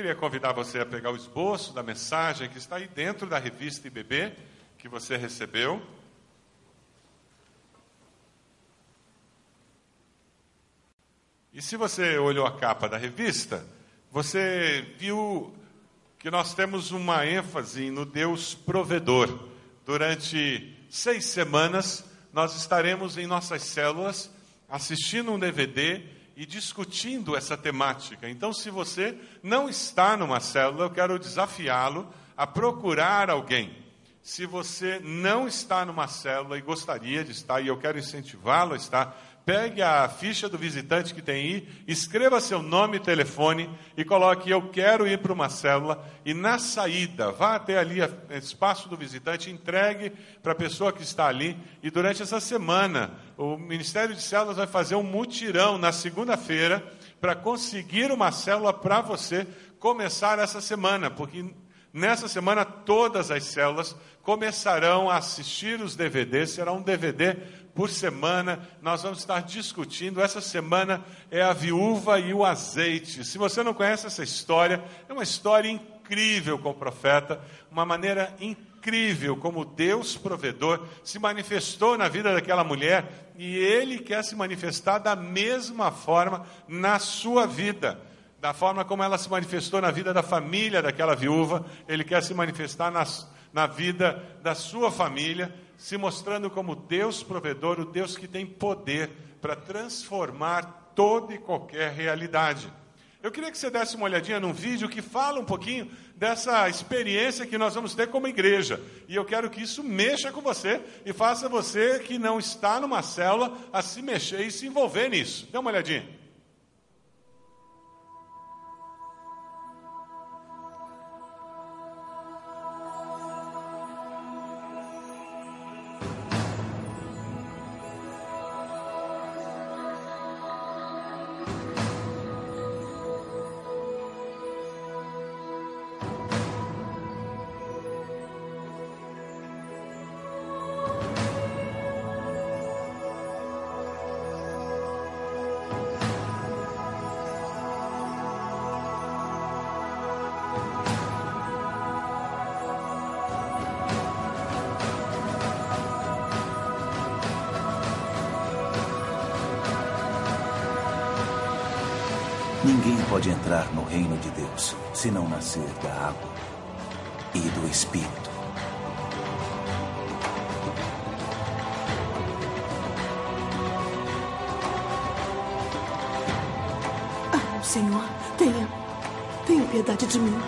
queria convidar você a pegar o esboço da mensagem que está aí dentro da revista IBB que você recebeu. E se você olhou a capa da revista, você viu que nós temos uma ênfase no Deus provedor. Durante seis semanas, nós estaremos em nossas células assistindo um DVD e discutindo essa temática. Então, se você não está numa célula, eu quero desafiá-lo a procurar alguém. Se você não está numa célula e gostaria de estar, e eu quero incentivá-lo a estar, pegue a ficha do visitante que tem aí, escreva seu nome e telefone e coloque eu quero ir para uma célula e na saída vá até ali espaço do visitante, entregue para a pessoa que está ali e durante essa semana o Ministério de Células vai fazer um mutirão na segunda-feira para conseguir uma célula para você começar essa semana, porque Nessa semana, todas as células começarão a assistir os DVDs, será um DVD por semana. Nós vamos estar discutindo. Essa semana é a viúva e o azeite. Se você não conhece essa história, é uma história incrível com o profeta, uma maneira incrível como Deus provedor se manifestou na vida daquela mulher e ele quer se manifestar da mesma forma na sua vida da forma como ela se manifestou na vida da família daquela viúva, ele quer se manifestar nas, na vida da sua família, se mostrando como Deus provedor, o Deus que tem poder para transformar toda e qualquer realidade. Eu queria que você desse uma olhadinha num vídeo que fala um pouquinho dessa experiência que nós vamos ter como igreja. E eu quero que isso mexa com você e faça você que não está numa célula a se mexer e se envolver nisso. Dê uma olhadinha. Nascer da água e do Espírito. Ah, Senhor, tenha, tenha piedade de mim.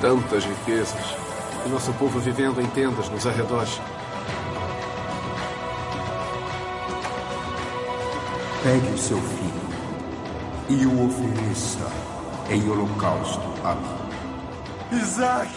Tantas riquezas. E nosso povo vivendo em tendas nos arredores. Pegue o seu filho e o ofereça em holocausto a mim. Isaac!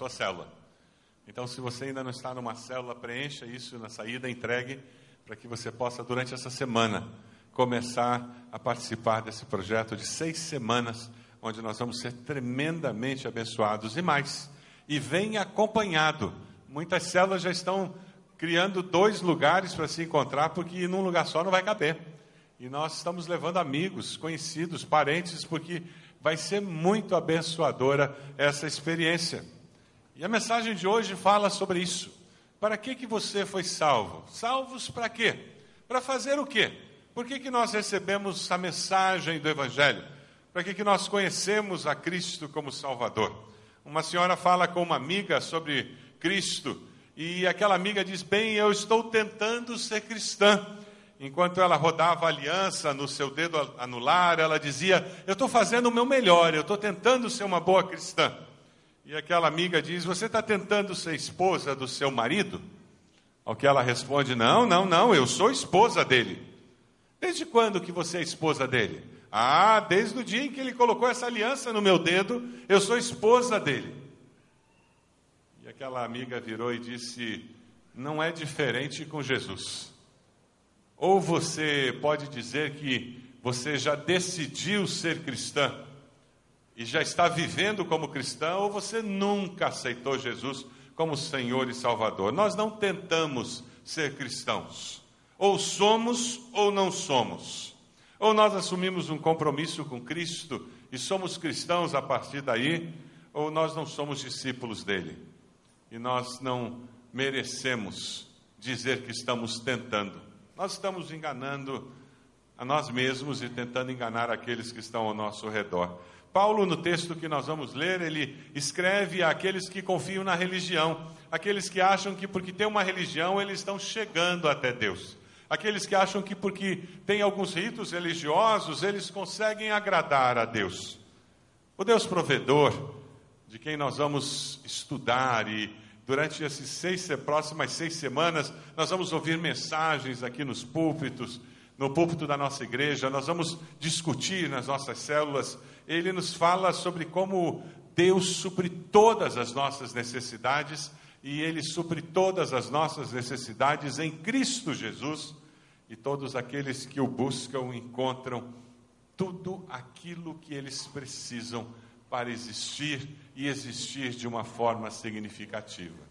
Sua célula. Então, se você ainda não está numa célula, preencha isso na saída, entregue, para que você possa, durante essa semana, começar a participar desse projeto de seis semanas, onde nós vamos ser tremendamente abençoados e mais. E vem acompanhado. Muitas células já estão criando dois lugares para se encontrar, porque num lugar só não vai caber. E nós estamos levando amigos, conhecidos, parentes, porque vai ser muito abençoadora essa experiência. E a mensagem de hoje fala sobre isso. Para que, que você foi salvo? Salvos para quê? Para fazer o quê? Por que, que nós recebemos a mensagem do Evangelho? Para que, que nós conhecemos a Cristo como Salvador? Uma senhora fala com uma amiga sobre Cristo e aquela amiga diz: Bem, eu estou tentando ser cristã. enquanto ela rodava a aliança no seu dedo anular, ela dizia: Eu estou fazendo o meu melhor, eu estou tentando ser uma boa cristã. E aquela amiga diz: Você está tentando ser esposa do seu marido? Ao que ela responde: Não, não, não, eu sou esposa dele. Desde quando que você é esposa dele? Ah, desde o dia em que ele colocou essa aliança no meu dedo, eu sou esposa dele. E aquela amiga virou e disse: Não é diferente com Jesus. Ou você pode dizer que você já decidiu ser cristã e já está vivendo como cristã, ou você nunca aceitou Jesus como Senhor e Salvador. Nós não tentamos ser cristãos. Ou somos ou não somos. Ou nós assumimos um compromisso com Cristo e somos cristãos a partir daí, ou nós não somos discípulos dele. E nós não merecemos dizer que estamos tentando. Nós estamos enganando a nós mesmos e tentando enganar aqueles que estão ao nosso redor. Paulo, no texto que nós vamos ler, ele escreve àqueles que confiam na religião, aqueles que acham que porque tem uma religião eles estão chegando até Deus, aqueles que acham que porque tem alguns ritos religiosos eles conseguem agradar a Deus. O Deus provedor, de quem nós vamos estudar e durante essas seis, próximas seis semanas nós vamos ouvir mensagens aqui nos púlpitos, no púlpito da nossa igreja, nós vamos discutir nas nossas células ele nos fala sobre como Deus supre todas as nossas necessidades e ele supre todas as nossas necessidades em Cristo Jesus. E todos aqueles que o buscam encontram tudo aquilo que eles precisam para existir e existir de uma forma significativa.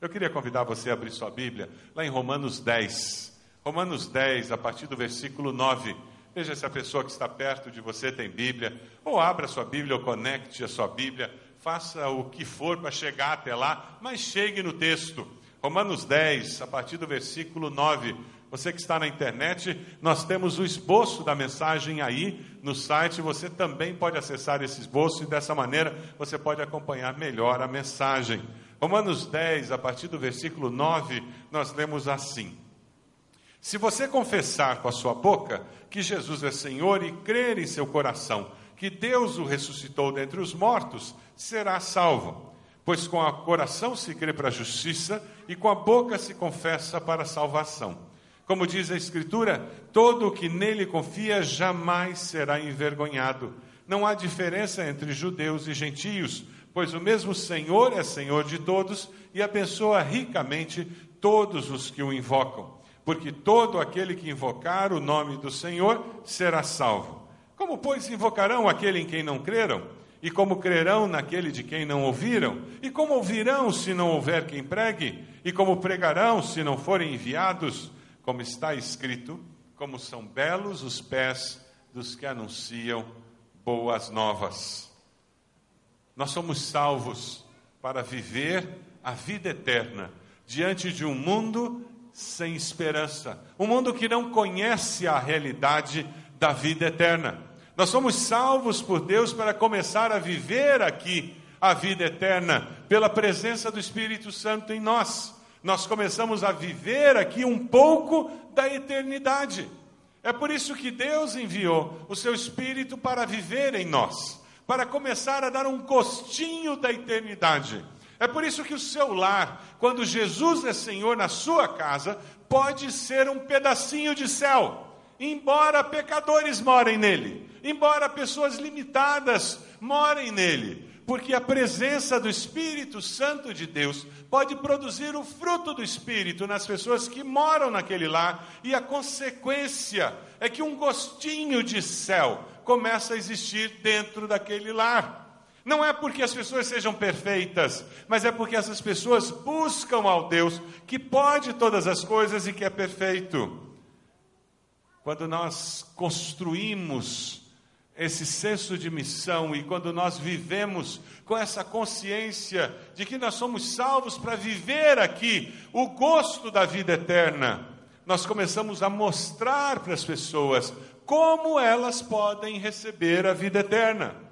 Eu queria convidar você a abrir sua Bíblia lá em Romanos 10. Romanos 10, a partir do versículo 9. Veja se a pessoa que está perto de você tem Bíblia, ou abra sua Bíblia, ou conecte a sua Bíblia, faça o que for para chegar até lá, mas chegue no texto. Romanos 10, a partir do versículo 9. Você que está na internet, nós temos o esboço da mensagem aí no site. Você também pode acessar esse esboço e dessa maneira você pode acompanhar melhor a mensagem. Romanos 10, a partir do versículo 9, nós lemos assim: Se você confessar com a sua boca que Jesus é Senhor e crer em seu coração que Deus o ressuscitou dentre os mortos, será salvo. Pois com o coração se crê para a justiça e com a boca se confessa para a salvação. Como diz a Escritura, todo o que nele confia jamais será envergonhado. Não há diferença entre judeus e gentios, pois o mesmo Senhor é Senhor de todos e abençoa ricamente todos os que o invocam porque todo aquele que invocar o nome do Senhor será salvo. Como, pois, invocarão aquele em quem não creram? E como crerão naquele de quem não ouviram? E como ouvirão se não houver quem pregue? E como pregarão se não forem enviados? Como está escrito, como são belos os pés dos que anunciam boas novas. Nós somos salvos para viver a vida eterna diante de um mundo sem esperança, um mundo que não conhece a realidade da vida eterna. Nós somos salvos por Deus para começar a viver aqui a vida eterna pela presença do Espírito Santo em nós. Nós começamos a viver aqui um pouco da eternidade. É por isso que Deus enviou o seu Espírito para viver em nós, para começar a dar um gostinho da eternidade. É por isso que o seu lar, quando Jesus é Senhor na sua casa, pode ser um pedacinho de céu, embora pecadores morem nele, embora pessoas limitadas morem nele, porque a presença do Espírito Santo de Deus pode produzir o fruto do Espírito nas pessoas que moram naquele lar, e a consequência é que um gostinho de céu começa a existir dentro daquele lar. Não é porque as pessoas sejam perfeitas, mas é porque essas pessoas buscam ao Deus que pode todas as coisas e que é perfeito. Quando nós construímos esse senso de missão e quando nós vivemos com essa consciência de que nós somos salvos para viver aqui o gosto da vida eterna, nós começamos a mostrar para as pessoas como elas podem receber a vida eterna.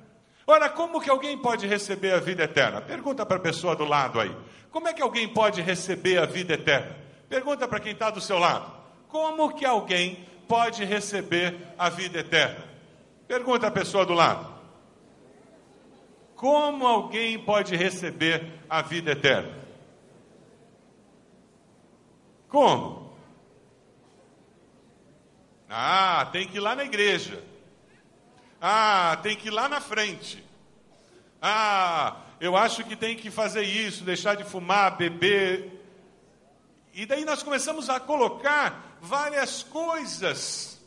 Ora, como que alguém pode receber a vida eterna? Pergunta para a pessoa do lado aí. Como é que alguém pode receber a vida eterna? Pergunta para quem está do seu lado. como que alguém pode receber a vida eterna? Pergunta a pessoa do lado. Como alguém pode receber a vida eterna? Como? Ah, tem que ir lá na igreja. Ah, tem que ir lá na frente. Ah, eu acho que tem que fazer isso, deixar de fumar, beber. E daí nós começamos a colocar várias coisas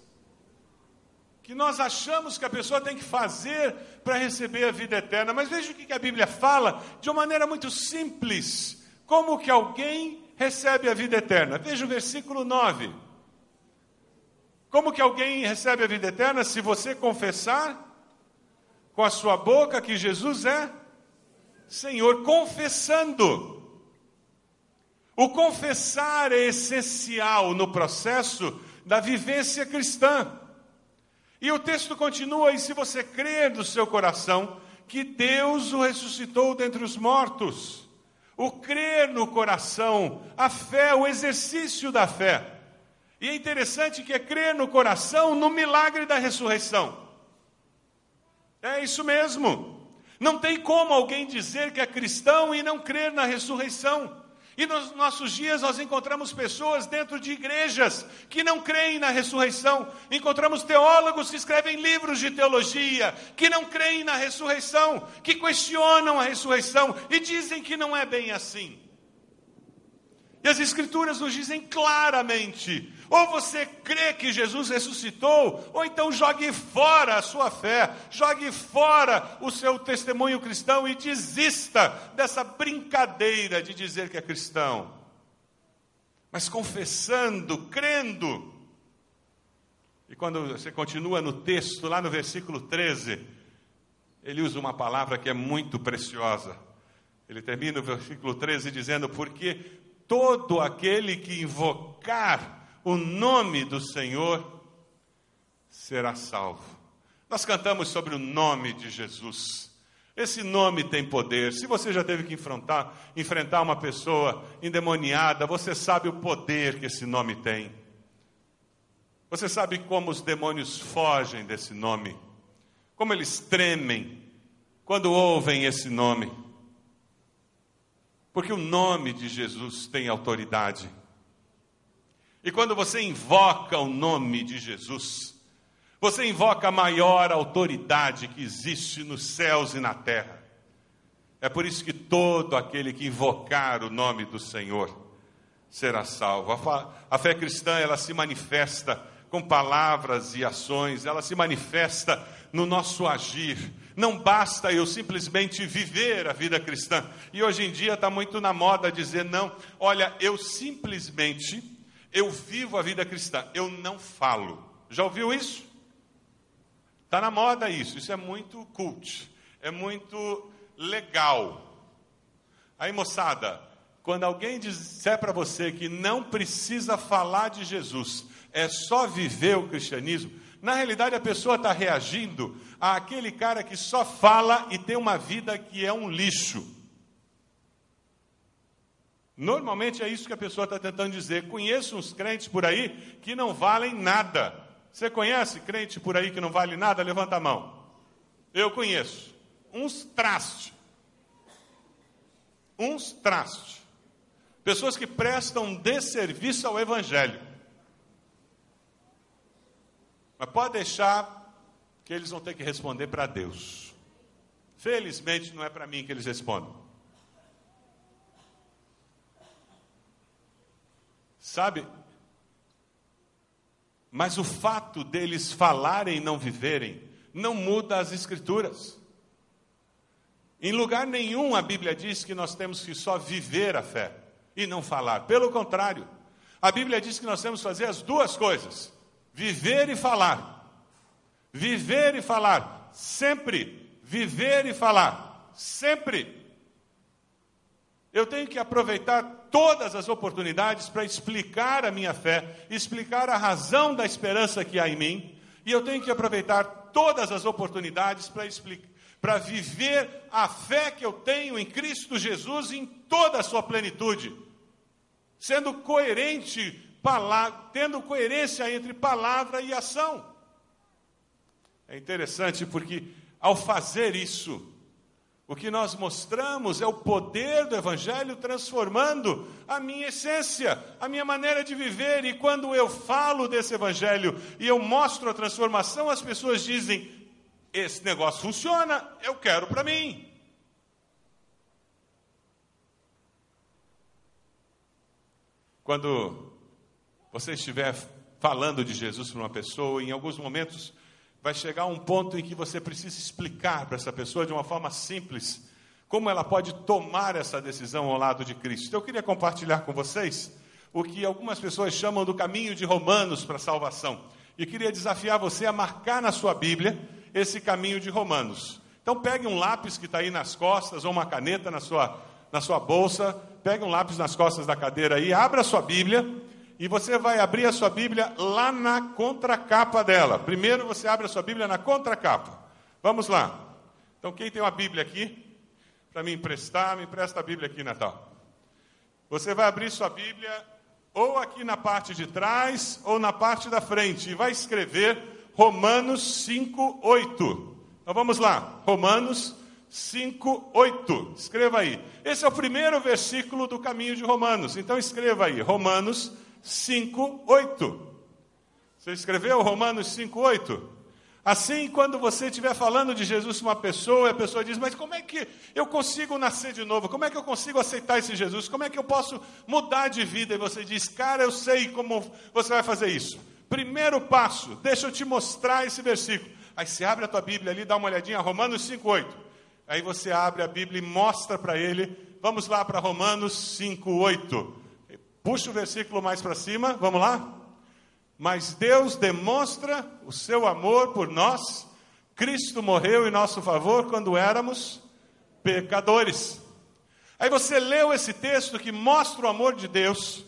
que nós achamos que a pessoa tem que fazer para receber a vida eterna. Mas veja o que a Bíblia fala de uma maneira muito simples. Como que alguém recebe a vida eterna? Veja o versículo 9. Como que alguém recebe a vida eterna? Se você confessar com a sua boca que Jesus é Senhor, confessando. O confessar é essencial no processo da vivência cristã. E o texto continua: e se você crer no seu coração que Deus o ressuscitou dentre os mortos, o crer no coração, a fé, o exercício da fé. E é interessante que é crer no coração no milagre da ressurreição. É isso mesmo. Não tem como alguém dizer que é cristão e não crer na ressurreição. E nos nossos dias nós encontramos pessoas dentro de igrejas que não creem na ressurreição. Encontramos teólogos que escrevem livros de teologia que não creem na ressurreição, que questionam a ressurreição e dizem que não é bem assim. E as Escrituras nos dizem claramente: ou você crê que Jesus ressuscitou, ou então jogue fora a sua fé, jogue fora o seu testemunho cristão e desista dessa brincadeira de dizer que é cristão. Mas confessando, crendo. E quando você continua no texto, lá no versículo 13, ele usa uma palavra que é muito preciosa. Ele termina o versículo 13 dizendo: Porque todo aquele que invocar o nome do Senhor será salvo. Nós cantamos sobre o nome de Jesus. Esse nome tem poder. Se você já teve que enfrentar, enfrentar uma pessoa endemoniada, você sabe o poder que esse nome tem. Você sabe como os demônios fogem desse nome, como eles tremem quando ouvem esse nome. Porque o nome de Jesus tem autoridade. E quando você invoca o nome de Jesus, você invoca a maior autoridade que existe nos céus e na terra. É por isso que todo aquele que invocar o nome do Senhor será salvo. A fé cristã, ela se manifesta com palavras e ações, ela se manifesta no nosso agir, não basta eu simplesmente viver a vida cristã. E hoje em dia está muito na moda dizer: não, olha, eu simplesmente, eu vivo a vida cristã, eu não falo. Já ouviu isso? Está na moda isso, isso é muito cult, é muito legal. Aí, moçada, quando alguém disser para você que não precisa falar de Jesus, é só viver o cristianismo, na realidade, a pessoa está reagindo àquele cara que só fala e tem uma vida que é um lixo. Normalmente é isso que a pessoa está tentando dizer. Conheço uns crentes por aí que não valem nada. Você conhece crente por aí que não vale nada? Levanta a mão. Eu conheço. Uns trastes. Uns trastes. Pessoas que prestam desserviço ao Evangelho. Mas pode deixar que eles vão ter que responder para Deus. Felizmente não é para mim que eles respondem. Sabe? Mas o fato deles falarem e não viverem não muda as Escrituras. Em lugar nenhum a Bíblia diz que nós temos que só viver a fé e não falar. Pelo contrário, a Bíblia diz que nós temos que fazer as duas coisas: Viver e falar. Viver e falar. Sempre. Viver e falar. Sempre. Eu tenho que aproveitar todas as oportunidades para explicar a minha fé, explicar a razão da esperança que há em mim, e eu tenho que aproveitar todas as oportunidades para explicar para viver a fé que eu tenho em Cristo Jesus em toda a sua plenitude, sendo coerente tendo coerência entre palavra e ação. É interessante porque, ao fazer isso, o que nós mostramos é o poder do Evangelho transformando a minha essência, a minha maneira de viver. E quando eu falo desse Evangelho e eu mostro a transformação, as pessoas dizem: esse negócio funciona, eu quero para mim. Quando você estiver falando de Jesus para uma pessoa, em alguns momentos vai chegar um ponto em que você precisa explicar para essa pessoa de uma forma simples como ela pode tomar essa decisão ao lado de Cristo. Eu queria compartilhar com vocês o que algumas pessoas chamam do caminho de Romanos para a salvação. E queria desafiar você a marcar na sua Bíblia esse caminho de Romanos. Então pegue um lápis que está aí nas costas ou uma caneta na sua, na sua bolsa, pegue um lápis nas costas da cadeira aí, abra a sua Bíblia e você vai abrir a sua Bíblia lá na contracapa dela. Primeiro você abre a sua Bíblia na contracapa. Vamos lá. Então, quem tem uma Bíblia aqui, para me emprestar, me empresta a Bíblia aqui, Natal. Você vai abrir sua Bíblia ou aqui na parte de trás ou na parte da frente e vai escrever Romanos 5, 8. Então vamos lá. Romanos 5, 8. Escreva aí. Esse é o primeiro versículo do caminho de Romanos. Então escreva aí. Romanos 5, 8. Você escreveu Romanos 5, 8? Assim, quando você estiver falando de Jesus uma pessoa, a pessoa diz: Mas como é que eu consigo nascer de novo? Como é que eu consigo aceitar esse Jesus? Como é que eu posso mudar de vida? E você diz: Cara, eu sei como você vai fazer isso. Primeiro passo, deixa eu te mostrar esse versículo. Aí você abre a tua Bíblia ali, dá uma olhadinha, Romanos 5, 8. Aí você abre a Bíblia e mostra para ele. Vamos lá para Romanos 5, 8. Puxa o versículo mais para cima, vamos lá? Mas Deus demonstra o seu amor por nós. Cristo morreu em nosso favor quando éramos pecadores. Aí você leu esse texto que mostra o amor de Deus,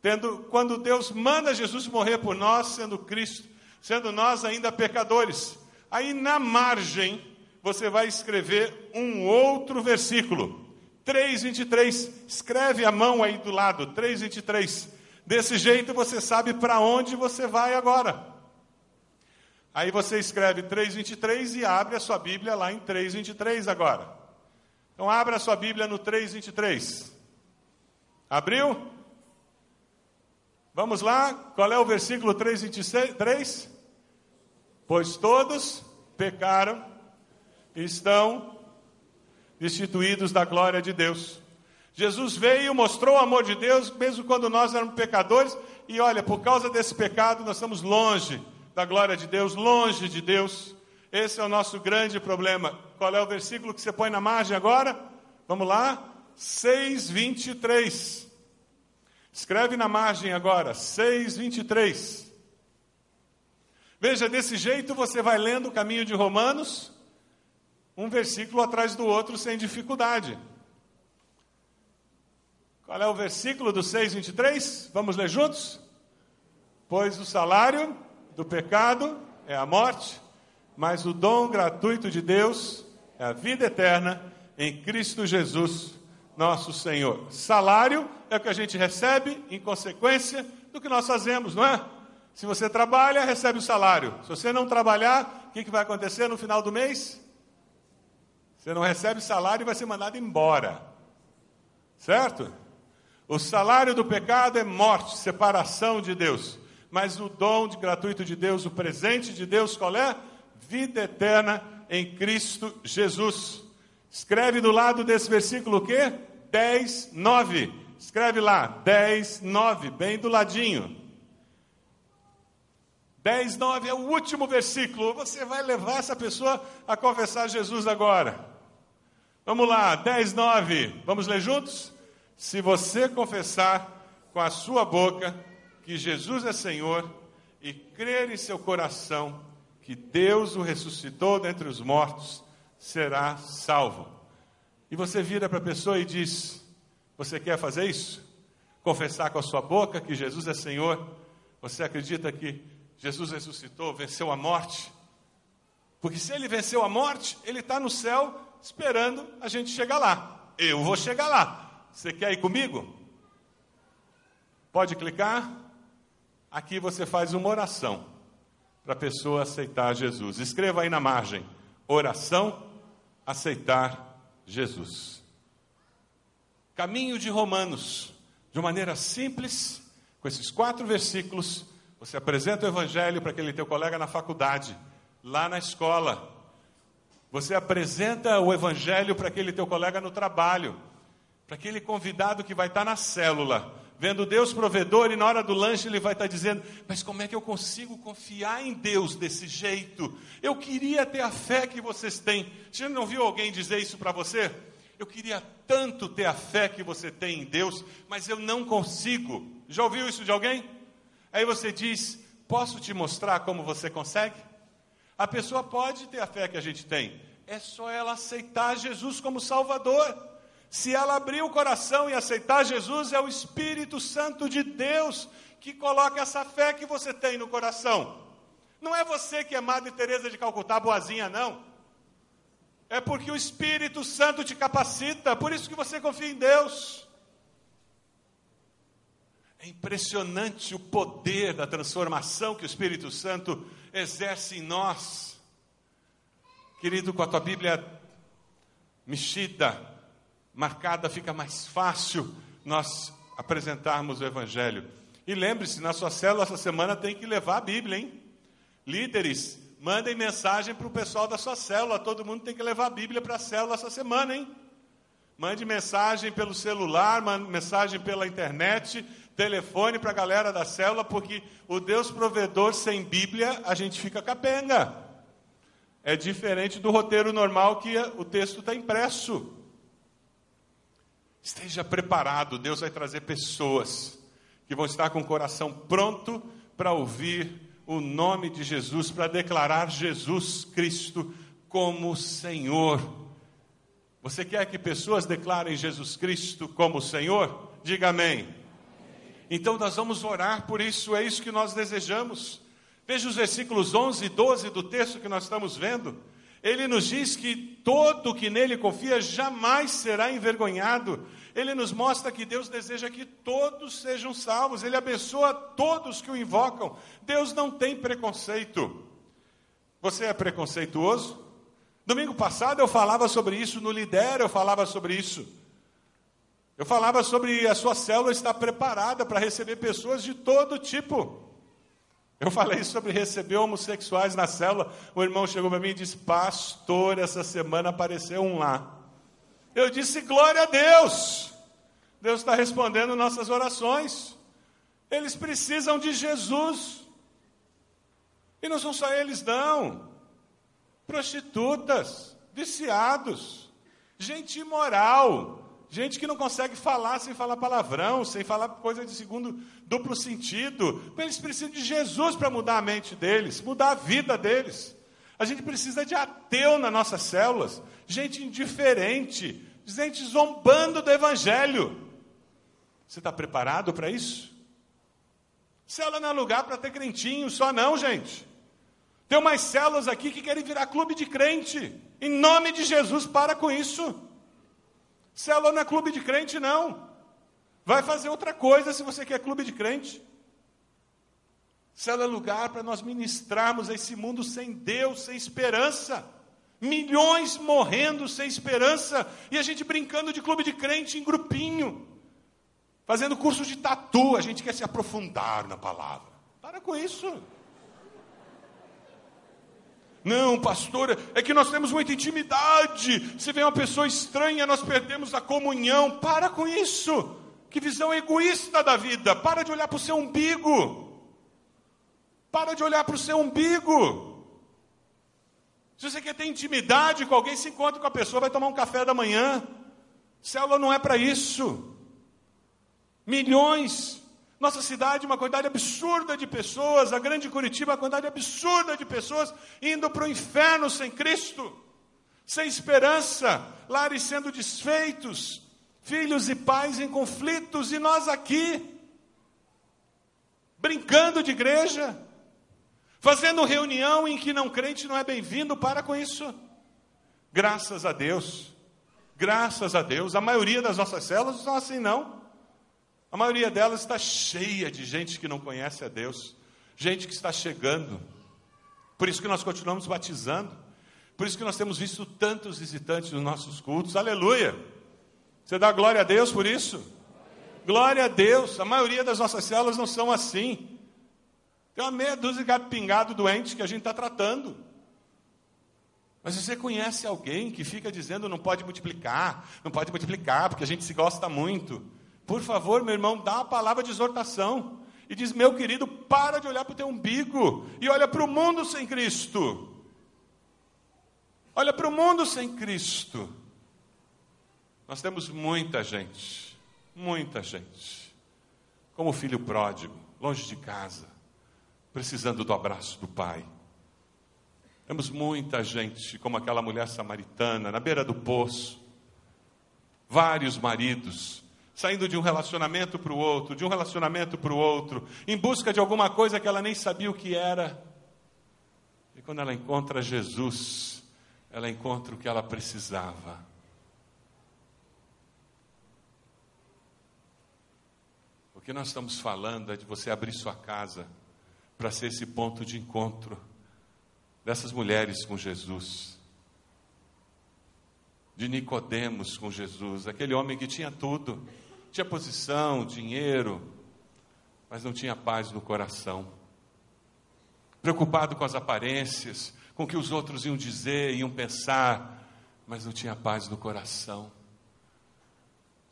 tendo quando Deus manda Jesus morrer por nós, sendo Cristo, sendo nós ainda pecadores. Aí na margem você vai escrever um outro versículo. 3,23. Escreve a mão aí do lado, 3,23. Desse jeito você sabe para onde você vai agora. Aí você escreve 3,23 e abre a sua Bíblia lá em 3,23 agora. Então abra a sua Bíblia no 3,23. Abriu? Vamos lá, qual é o versículo 3,23? Pois todos pecaram estão destituídos da glória de Deus. Jesus veio, mostrou o amor de Deus, mesmo quando nós éramos pecadores, e olha, por causa desse pecado, nós estamos longe da glória de Deus, longe de Deus. Esse é o nosso grande problema. Qual é o versículo que você põe na margem agora? Vamos lá? 6:23. Escreve na margem agora, 6:23. Veja, desse jeito você vai lendo o caminho de Romanos, um versículo atrás do outro sem dificuldade. Qual é o versículo do 6,23? Vamos ler juntos? Pois o salário do pecado é a morte, mas o dom gratuito de Deus é a vida eterna em Cristo Jesus, nosso Senhor. Salário é o que a gente recebe em consequência do que nós fazemos, não é? Se você trabalha, recebe o salário. Se você não trabalhar, o que, que vai acontecer no final do mês? Você não recebe salário e vai ser mandado embora. Certo? O salário do pecado é morte, separação de Deus. Mas o dom de gratuito de Deus, o presente de Deus, qual é? Vida eterna em Cristo Jesus. Escreve do lado desse versículo o quê? 10, 9. Escreve lá, 10, 9, bem do ladinho. 10, 9 é o último versículo. Você vai levar essa pessoa a confessar Jesus agora. Vamos lá, 10, 9. Vamos ler juntos? Se você confessar com a sua boca que Jesus é Senhor e crer em seu coração que Deus o ressuscitou dentre os mortos, será salvo. E você vira para a pessoa e diz: Você quer fazer isso? Confessar com a sua boca que Jesus é Senhor? Você acredita que Jesus ressuscitou, venceu a morte? Porque se ele venceu a morte, ele está no céu esperando a gente chegar lá. Eu vou chegar lá. Você quer ir comigo? Pode clicar? aqui você faz uma oração para a pessoa aceitar Jesus. Escreva aí na margem: oração, aceitar Jesus. Caminho de Romanos, de maneira simples, com esses quatro versículos, você apresenta o Evangelho para aquele teu colega na faculdade, lá na escola. Você apresenta o Evangelho para aquele teu colega no trabalho, para aquele convidado que vai estar na célula, vendo Deus provedor e na hora do lanche ele vai estar dizendo: Mas como é que eu consigo confiar em Deus desse jeito? Eu queria ter a fé que vocês têm. Você não viu alguém dizer isso para você? Eu queria tanto ter a fé que você tem em Deus, mas eu não consigo. Já ouviu isso de alguém? Aí você diz: Posso te mostrar como você consegue? A pessoa pode ter a fé que a gente tem, é só ela aceitar Jesus como Salvador. Se ela abrir o coração e aceitar Jesus, é o Espírito Santo de Deus que coloca essa fé que você tem no coração. Não é você que é Madre Teresa de Calcutá boazinha, não. É porque o Espírito Santo te capacita, por isso que você confia em Deus. É impressionante o poder da transformação que o Espírito Santo exerce em nós. Querido, com a tua Bíblia mexida, marcada, fica mais fácil nós apresentarmos o Evangelho. E lembre-se, na sua célula essa semana tem que levar a Bíblia, hein? Líderes, mandem mensagem para o pessoal da sua célula. Todo mundo tem que levar a Bíblia para a célula essa semana, hein? Mande mensagem pelo celular, mande mensagem pela internet, telefone para a galera da célula, porque o Deus provedor sem Bíblia, a gente fica capenga. É diferente do roteiro normal que o texto está impresso. Esteja preparado, Deus vai trazer pessoas que vão estar com o coração pronto para ouvir o nome de Jesus, para declarar Jesus Cristo como Senhor. Você quer que pessoas declarem Jesus Cristo como Senhor? Diga amém. Então nós vamos orar por isso, é isso que nós desejamos. Veja os versículos 11 e 12 do texto que nós estamos vendo. Ele nos diz que todo que nele confia jamais será envergonhado. Ele nos mostra que Deus deseja que todos sejam salvos. Ele abençoa todos que o invocam. Deus não tem preconceito. Você é preconceituoso? Domingo passado eu falava sobre isso, no Lidera eu falava sobre isso. Eu falava sobre a sua célula estar preparada para receber pessoas de todo tipo. Eu falei sobre receber homossexuais na célula. O irmão chegou para mim e disse: Pastor, essa semana apareceu um lá. Eu disse: Glória a Deus. Deus está respondendo nossas orações. Eles precisam de Jesus. E não são só eles, não. Prostitutas, viciados, gente imoral, Gente que não consegue falar sem falar palavrão, sem falar coisa de segundo duplo sentido. Eles precisam de Jesus para mudar a mente deles, mudar a vida deles. A gente precisa de ateu nas nossas células, gente indiferente, gente zombando do Evangelho. Você está preparado para isso? Célula não é lugar para ter crentinho, só não, gente. Tem umas células aqui que querem virar clube de crente. Em nome de Jesus, para com isso. Célula não é clube de crente, não. Vai fazer outra coisa se você quer clube de crente. Célula é lugar para nós ministrarmos esse mundo sem Deus, sem esperança. Milhões morrendo sem esperança. E a gente brincando de clube de crente em grupinho. Fazendo curso de tatu. A gente quer se aprofundar na palavra. Para com isso. Não, pastor, é que nós temos muita intimidade. Se vem uma pessoa estranha, nós perdemos a comunhão. Para com isso. Que visão egoísta da vida. Para de olhar para o seu umbigo. Para de olhar para o seu umbigo. Se você quer ter intimidade com alguém, se encontra com a pessoa, vai tomar um café da manhã. Célula não é para isso. Milhões nossa cidade, uma quantidade absurda de pessoas, a grande Curitiba, uma quantidade absurda de pessoas indo para o inferno sem Cristo, sem esperança, lares sendo desfeitos, filhos e pais em conflitos, e nós aqui, brincando de igreja, fazendo reunião em que não crente não é bem-vindo, para com isso. Graças a Deus, graças a Deus, a maioria das nossas células não são assim, não. A maioria delas está cheia de gente que não conhece a Deus, gente que está chegando. Por isso que nós continuamos batizando. Por isso que nós temos visto tantos visitantes nos nossos cultos. Aleluia! Você dá glória a Deus por isso? Glória a Deus. A maioria das nossas células não são assim. Tem uma meia dúzia de gato pingado doente que a gente está tratando. Mas você conhece alguém que fica dizendo não pode multiplicar, não pode multiplicar, porque a gente se gosta muito. Por favor, meu irmão, dá uma palavra de exortação. E diz, meu querido, para de olhar para o teu umbigo e olha para o mundo sem Cristo. Olha para o mundo sem Cristo. Nós temos muita gente, muita gente, como filho pródigo, longe de casa, precisando do abraço do pai. Temos muita gente, como aquela mulher samaritana, na beira do poço, vários maridos, saindo de um relacionamento para o outro, de um relacionamento para o outro, em busca de alguma coisa que ela nem sabia o que era. E quando ela encontra Jesus, ela encontra o que ela precisava. O que nós estamos falando é de você abrir sua casa para ser esse ponto de encontro dessas mulheres com Jesus, de Nicodemos com Jesus, aquele homem que tinha tudo, tinha posição, dinheiro, mas não tinha paz no coração. Preocupado com as aparências, com o que os outros iam dizer, iam pensar, mas não tinha paz no coração.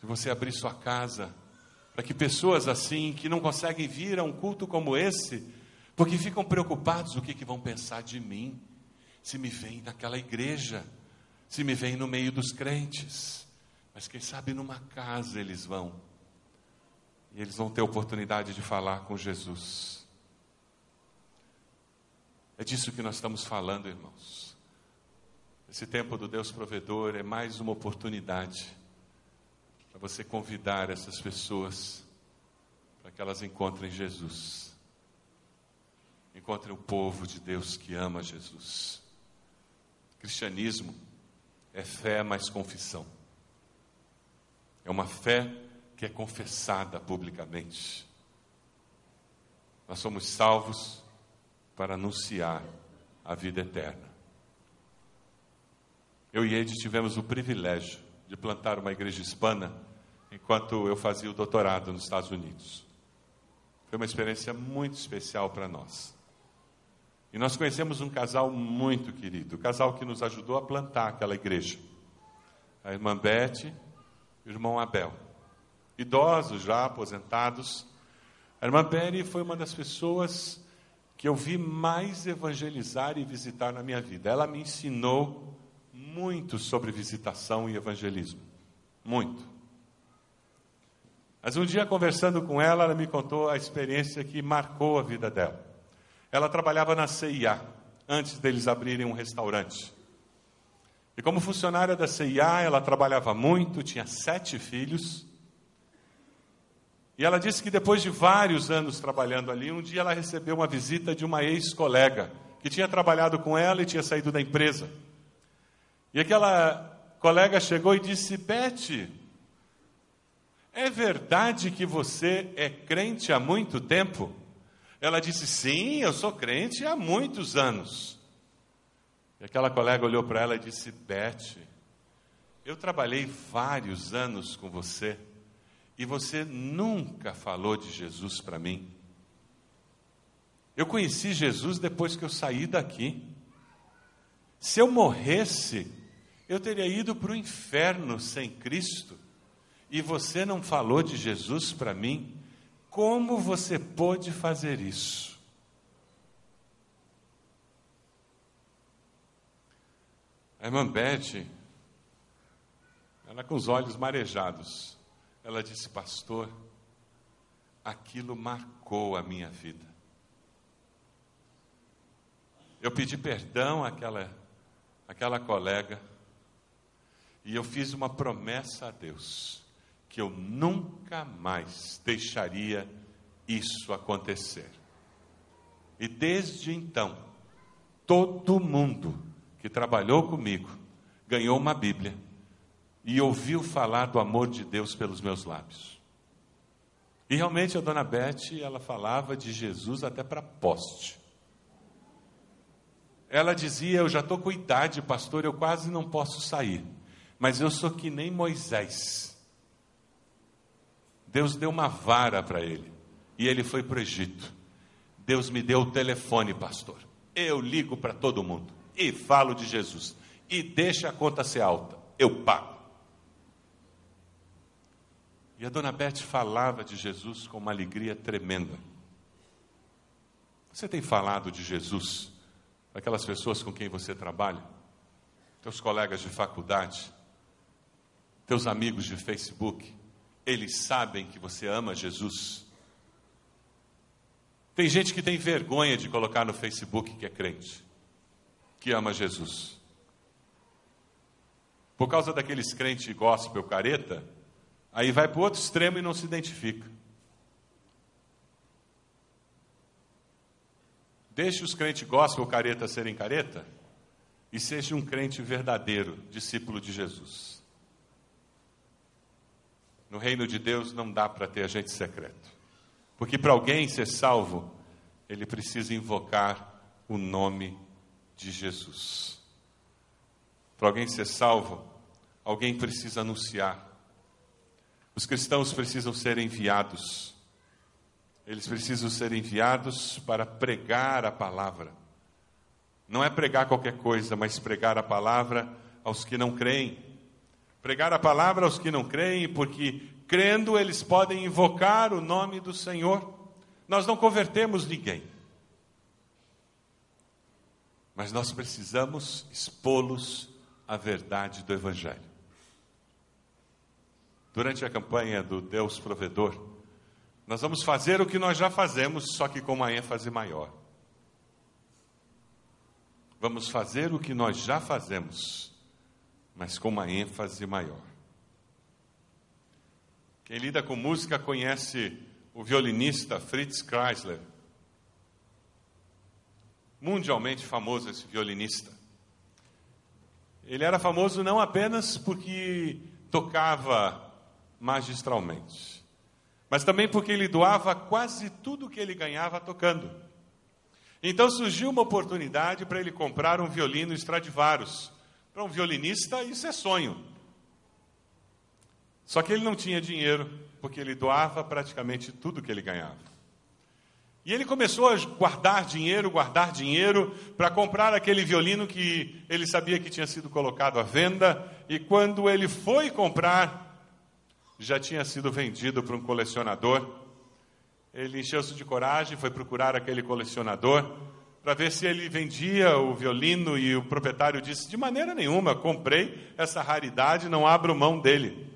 Se você abrir sua casa para que pessoas assim, que não conseguem vir a um culto como esse, porque ficam preocupados o que, que vão pensar de mim, se me veem naquela igreja, se me veem no meio dos crentes. Mas quem sabe numa casa eles vão, e eles vão ter oportunidade de falar com Jesus. É disso que nós estamos falando, irmãos. Esse tempo do Deus provedor é mais uma oportunidade para você convidar essas pessoas para que elas encontrem Jesus. Encontre o povo de Deus que ama Jesus. Cristianismo é fé mais confissão. É uma fé que é confessada publicamente. Nós somos salvos para anunciar a vida eterna. Eu e Ed tivemos o privilégio de plantar uma igreja hispana enquanto eu fazia o doutorado nos Estados Unidos. Foi uma experiência muito especial para nós. E nós conhecemos um casal muito querido, o casal que nos ajudou a plantar aquela igreja. A irmã Beth irmão Abel. Idosos já, aposentados. A irmã Beth foi uma das pessoas que eu vi mais evangelizar e visitar na minha vida. Ela me ensinou muito sobre visitação e evangelismo. Muito. Mas um dia, conversando com ela, ela me contou a experiência que marcou a vida dela. Ela trabalhava na CIA, antes deles abrirem um restaurante. E como funcionária da CIA, ela trabalhava muito, tinha sete filhos. E ela disse que depois de vários anos trabalhando ali, um dia ela recebeu uma visita de uma ex-colega, que tinha trabalhado com ela e tinha saído da empresa. E aquela colega chegou e disse: Beth, é verdade que você é crente há muito tempo? Ela disse: Sim, eu sou crente há muitos anos. E aquela colega olhou para ela e disse: Beth, eu trabalhei vários anos com você e você nunca falou de Jesus para mim. Eu conheci Jesus depois que eu saí daqui. Se eu morresse, eu teria ido para o inferno sem Cristo. E você não falou de Jesus para mim. Como você pôde fazer isso? A irmã Beth, ela com os olhos marejados, ela disse: Pastor, aquilo marcou a minha vida. Eu pedi perdão àquela, àquela colega e eu fiz uma promessa a Deus que eu nunca mais deixaria isso acontecer. E desde então, todo mundo que trabalhou comigo ganhou uma Bíblia e ouviu falar do amor de Deus pelos meus lábios. E realmente a dona Beth, ela falava de Jesus até para poste. Ela dizia: Eu já estou com idade, pastor, eu quase não posso sair, mas eu sou que nem Moisés. Deus deu uma vara para ele e ele foi para o Egito. Deus me deu o telefone, pastor. Eu ligo para todo mundo e falo de Jesus e deixa a conta ser alta, eu pago. E a dona Beth falava de Jesus com uma alegria tremenda. Você tem falado de Jesus para aquelas pessoas com quem você trabalha? Teus colegas de faculdade? Teus amigos de Facebook? Eles sabem que você ama Jesus? Tem gente que tem vergonha de colocar no Facebook que é crente, que ama Jesus. Por causa daqueles crentes gospel careta, aí vai para o outro extremo e não se identifica. Deixe os crentes gospel careta serem careta e seja um crente verdadeiro, discípulo de Jesus. No reino de Deus não dá para ter agente secreto. Porque para alguém ser salvo, ele precisa invocar o nome de Jesus. Para alguém ser salvo, alguém precisa anunciar. Os cristãos precisam ser enviados. Eles precisam ser enviados para pregar a palavra. Não é pregar qualquer coisa, mas pregar a palavra aos que não creem. Pregar a palavra aos que não creem, porque crendo eles podem invocar o nome do Senhor. Nós não convertemos ninguém. Mas nós precisamos expô-los à verdade do Evangelho. Durante a campanha do Deus Provedor, nós vamos fazer o que nós já fazemos, só que com uma ênfase maior. Vamos fazer o que nós já fazemos, mas com uma ênfase maior. Quem lida com música conhece o violinista Fritz Kreisler. Mundialmente famoso esse violinista. Ele era famoso não apenas porque tocava magistralmente, mas também porque ele doava quase tudo que ele ganhava tocando. Então surgiu uma oportunidade para ele comprar um violino Stradivarius. Para um violinista, isso é sonho. Só que ele não tinha dinheiro, porque ele doava praticamente tudo que ele ganhava. E ele começou a guardar dinheiro, guardar dinheiro para comprar aquele violino que ele sabia que tinha sido colocado à venda, e quando ele foi comprar, já tinha sido vendido para um colecionador. Ele encheu-se de coragem, foi procurar aquele colecionador para ver se ele vendia o violino e o proprietário disse: "De maneira nenhuma, comprei essa raridade, não abro mão dele"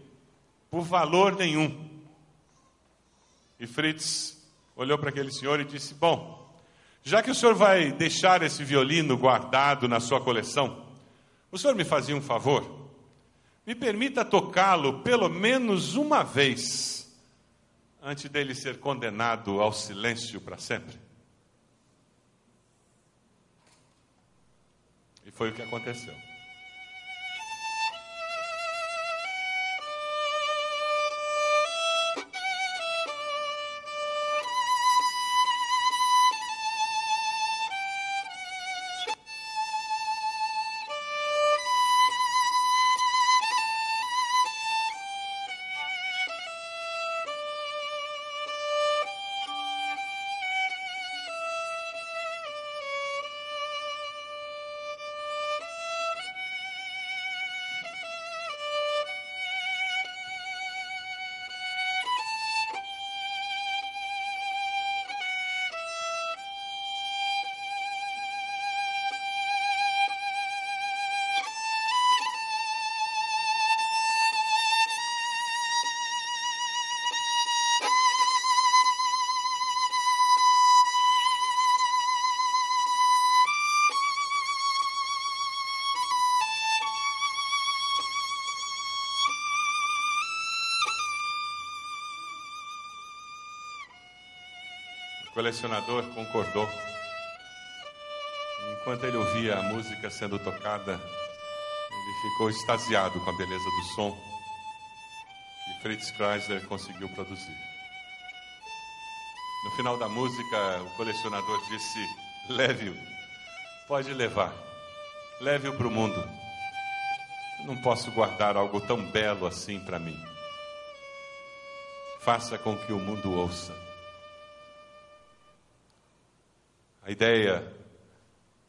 por valor nenhum. E Fritz olhou para aquele senhor e disse: Bom, já que o senhor vai deixar esse violino guardado na sua coleção, o senhor me fazia um favor? Me permita tocá-lo pelo menos uma vez antes dele ser condenado ao silêncio para sempre. E foi o que aconteceu. Colecionador concordou. Enquanto ele ouvia a música sendo tocada, ele ficou extasiado com a beleza do som que Fritz Kreisler conseguiu produzir. No final da música, o colecionador disse: leve-o, pode levar, leve-o para o mundo. Não posso guardar algo tão belo assim para mim. Faça com que o mundo ouça. A ideia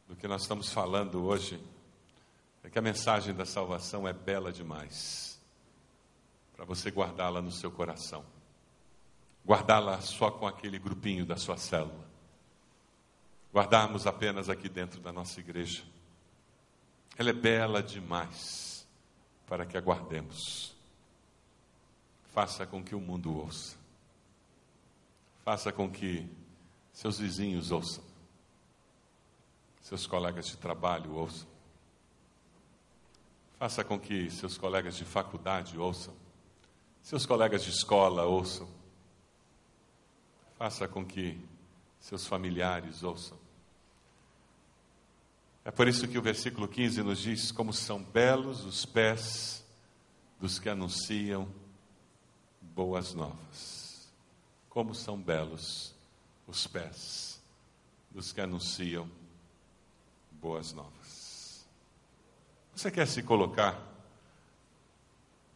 do que nós estamos falando hoje é que a mensagem da salvação é bela demais para você guardá-la no seu coração guardá-la só com aquele grupinho da sua célula, guardarmos apenas aqui dentro da nossa igreja. Ela é bela demais para que a guardemos. Faça com que o mundo ouça. Faça com que seus vizinhos ouçam. Seus colegas de trabalho ouçam. Faça com que seus colegas de faculdade ouçam. Seus colegas de escola ouçam Faça com que seus familiares ouçam. É por isso que o versículo 15 nos diz: Como são belos os pés dos que anunciam boas novas. Como são belos os pés dos que anunciam boas novas. Você quer se colocar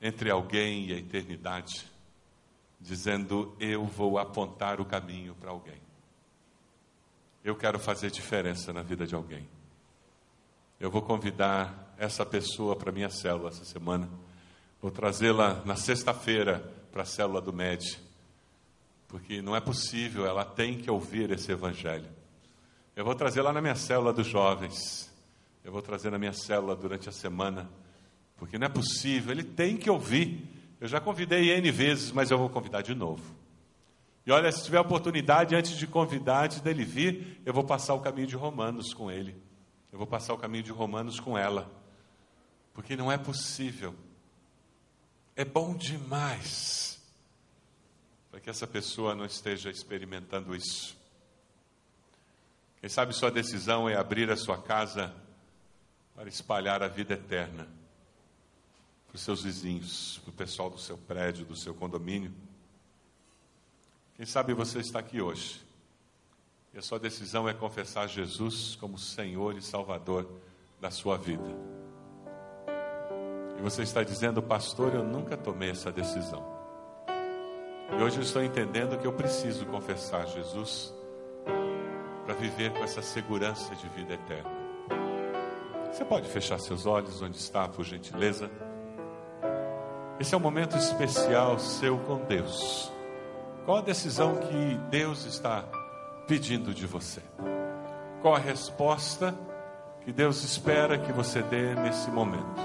entre alguém e a eternidade? dizendo: Eu vou apontar o caminho para alguém. Eu quero fazer diferença na vida de alguém. Eu vou convidar essa pessoa para minha célula essa semana. Vou trazê-la na sexta-feira para a célula do MED. Porque não é possível, ela tem que ouvir esse evangelho. Eu vou trazê-la na minha célula dos jovens. Eu vou trazer na minha célula durante a semana. Porque não é possível, ele tem que ouvir. Eu já convidei N vezes, mas eu vou convidar de novo. E olha, se tiver oportunidade, antes de convidar, antes dele vir, eu vou passar o caminho de Romanos com ele. Eu vou passar o caminho de Romanos com ela. Porque não é possível. É bom demais para que essa pessoa não esteja experimentando isso. Quem sabe sua decisão é abrir a sua casa para espalhar a vida eterna para os seus vizinhos, para o pessoal do seu prédio, do seu condomínio. Quem sabe você está aqui hoje e a sua decisão é confessar Jesus como Senhor e Salvador da sua vida. E você está dizendo, pastor, eu nunca tomei essa decisão. E hoje eu estou entendendo que eu preciso confessar Jesus para viver com essa segurança de vida eterna. Você pode fechar seus olhos onde está, por gentileza? Esse é um momento especial seu com Deus. Qual a decisão que Deus está pedindo de você? Qual a resposta que Deus espera que você dê nesse momento?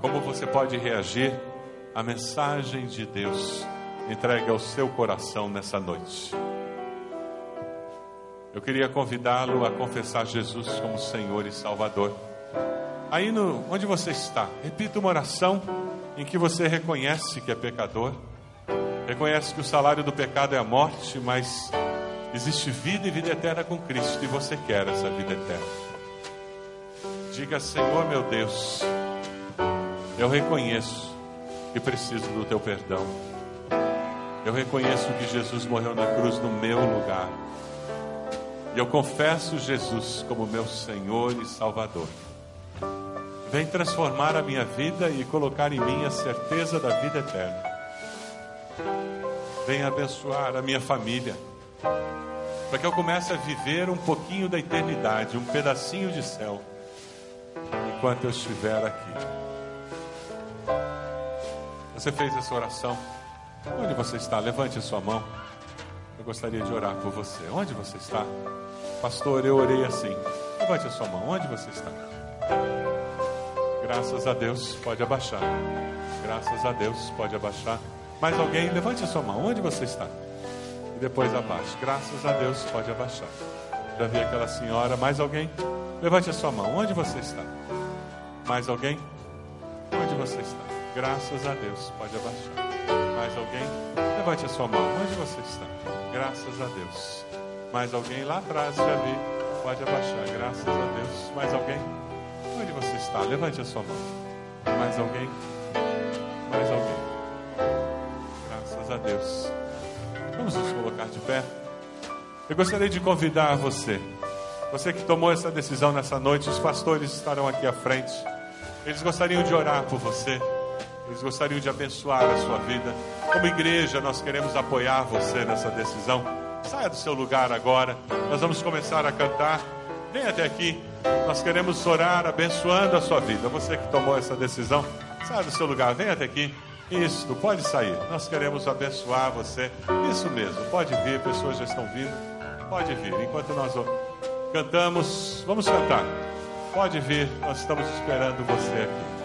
Como você pode reagir à mensagem de Deus entregue ao seu coração nessa noite? Eu queria convidá-lo a confessar Jesus como Senhor e Salvador. Aí no, onde você está, repita uma oração em que você reconhece que é pecador, reconhece que o salário do pecado é a morte, mas existe vida e vida eterna com Cristo e você quer essa vida eterna. Diga, Senhor meu Deus, eu reconheço que preciso do teu perdão. Eu reconheço que Jesus morreu na cruz no meu lugar. E eu confesso Jesus como meu Senhor e Salvador. Vem transformar a minha vida e colocar em mim a certeza da vida eterna. Vem abençoar a minha família, para que eu comece a viver um pouquinho da eternidade, um pedacinho de céu, enquanto eu estiver aqui. Você fez essa oração? Onde você está? Levante a sua mão. Eu gostaria de orar por você. Onde você está? Pastor, eu orei assim. Levante a sua mão. Onde você está? Graças a Deus, pode abaixar. Graças a Deus, pode abaixar. Mais alguém, levante a sua mão. Onde você está? E depois abaixe. Graças a Deus, pode abaixar. Já vi aquela senhora. Mais alguém? Levante a sua mão. Onde você está? Mais alguém? Onde você está? Graças a Deus, pode abaixar. Mais alguém? Levante a sua mão. Onde você está? Graças a Deus. Mais alguém lá atrás? Já vi. Pode abaixar. Graças a Deus. Mais alguém? Onde você está? Levante a sua mão. Mais alguém? Mais alguém? Graças a Deus. Vamos nos colocar de pé. Eu gostaria de convidar você, você que tomou essa decisão nessa noite, os pastores estarão aqui à frente. Eles gostariam de orar por você, eles gostariam de abençoar a sua vida. Como igreja, nós queremos apoiar você nessa decisão. Saia do seu lugar agora, nós vamos começar a cantar. Vem até aqui, nós queremos orar abençoando a sua vida. Você que tomou essa decisão, saia do seu lugar, vem até aqui. Isso, pode sair. Nós queremos abençoar você. Isso mesmo, pode vir, pessoas já estão vindo. Pode vir. Enquanto nós cantamos, vamos cantar. Pode vir, nós estamos esperando você aqui.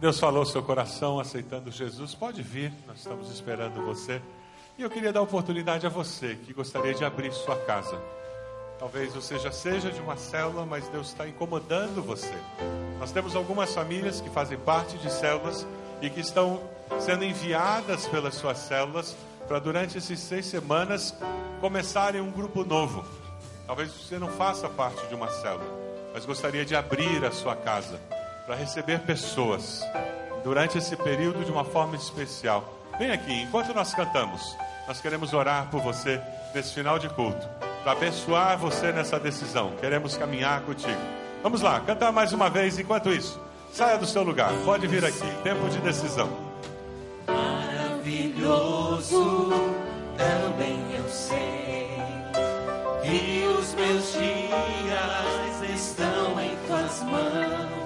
Deus falou seu coração aceitando Jesus. Pode vir, nós estamos esperando você. E eu queria dar oportunidade a você que gostaria de abrir sua casa. Talvez você já seja de uma célula, mas Deus está incomodando você. Nós temos algumas famílias que fazem parte de células e que estão sendo enviadas pelas suas células para durante essas seis semanas começarem um grupo novo. Talvez você não faça parte de uma célula, mas gostaria de abrir a sua casa para receber pessoas durante esse período de uma forma especial. Vem aqui, enquanto nós cantamos, nós queremos orar por você nesse final de culto, para abençoar você nessa decisão. Queremos caminhar contigo. Vamos lá, cantar mais uma vez. Enquanto isso, saia do seu lugar, pode vir aqui. Tempo de decisão. Maravilhoso, também eu sei que os meus dias estão em tuas mãos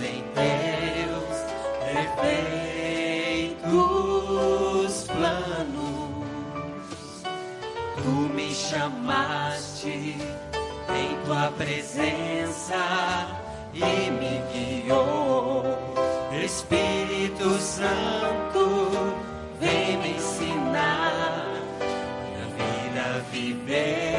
em Deus perfeitos planos. Tu me chamaste em tua presença e me guiou. Espírito Santo, vem me ensinar a vida viver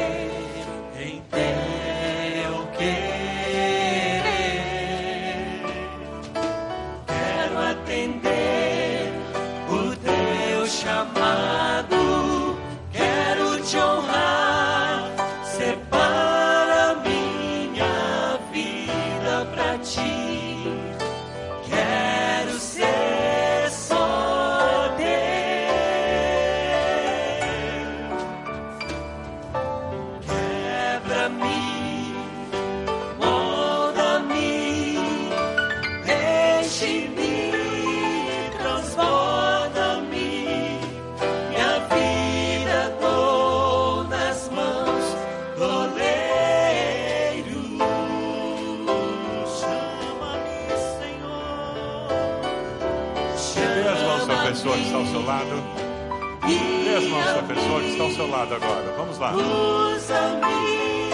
Dê as mãos para a pessoa que está ao seu lado agora. Vamos lá. Usa-me,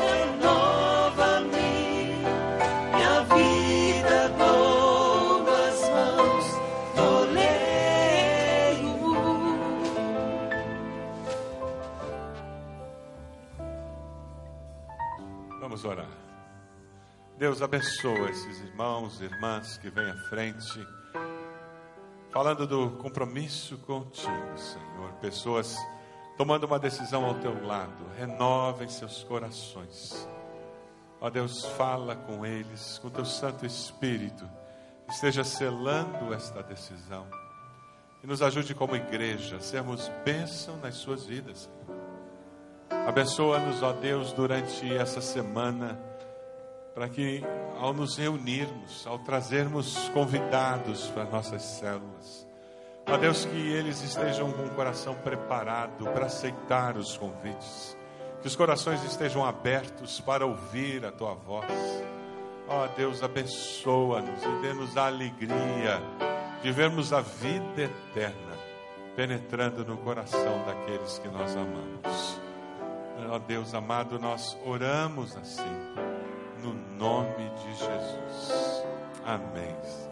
renova-me, minha vida dou nas mãos do leio. Vamos orar. Deus, abençoa esses irmãos e irmãs que vêm à frente, falando do compromisso contigo, Senhor. Pessoas tomando uma decisão ao teu lado, renovem seus corações. Ó Deus, fala com eles, com teu Santo Espírito, esteja selando esta decisão e nos ajude como igreja a sermos bênção nas suas vidas. Abençoa-nos, ó Deus, durante essa semana, para que ao nos reunirmos, ao trazermos convidados para nossas células, ó Deus, que eles estejam com o coração preparado para aceitar os convites, que os corações estejam abertos para ouvir a tua voz. Ó Deus, abençoa-nos e dê-nos a alegria de vermos a vida eterna penetrando no coração daqueles que nós amamos. Ó Deus amado, nós oramos assim, no nome de Jesus. Amém.